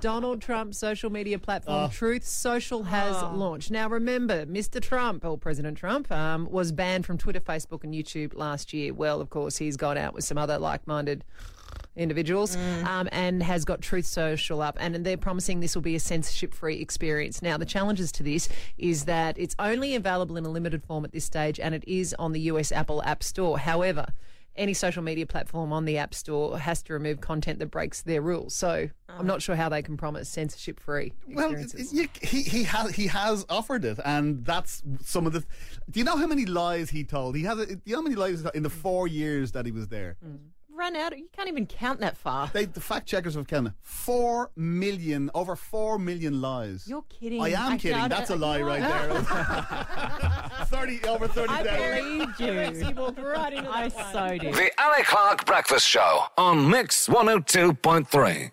Donald Trump's social media platform, Truth Social, has launched. Now, remember, Mr. Trump, or President Trump, um, was banned from Twitter, Facebook, and YouTube last year. Well, of course, he's gone out with some other like minded individuals um, and has got Truth Social up. And they're promising this will be a censorship free experience. Now, the challenges to this is that it's only available in a limited form at this stage and it is on the US Apple App Store. However, any social media platform on the App Store has to remove content that breaks their rules. So I'm ah. not sure how they can promise censorship free Well, he he has he has offered it, and that's some of the. Do you know how many lies he told? He has. A, do you know how many lies in the four years that he was there? Mm. Run out. You can't even count that far. They, the fact checkers have counted four million, over four million lies. You're kidding. I am I kidding. That's it. a lie right there. thirty over thirty I thousand. believed you. right into I so did. The Ali Clarke Breakfast Show on Mix 102.3.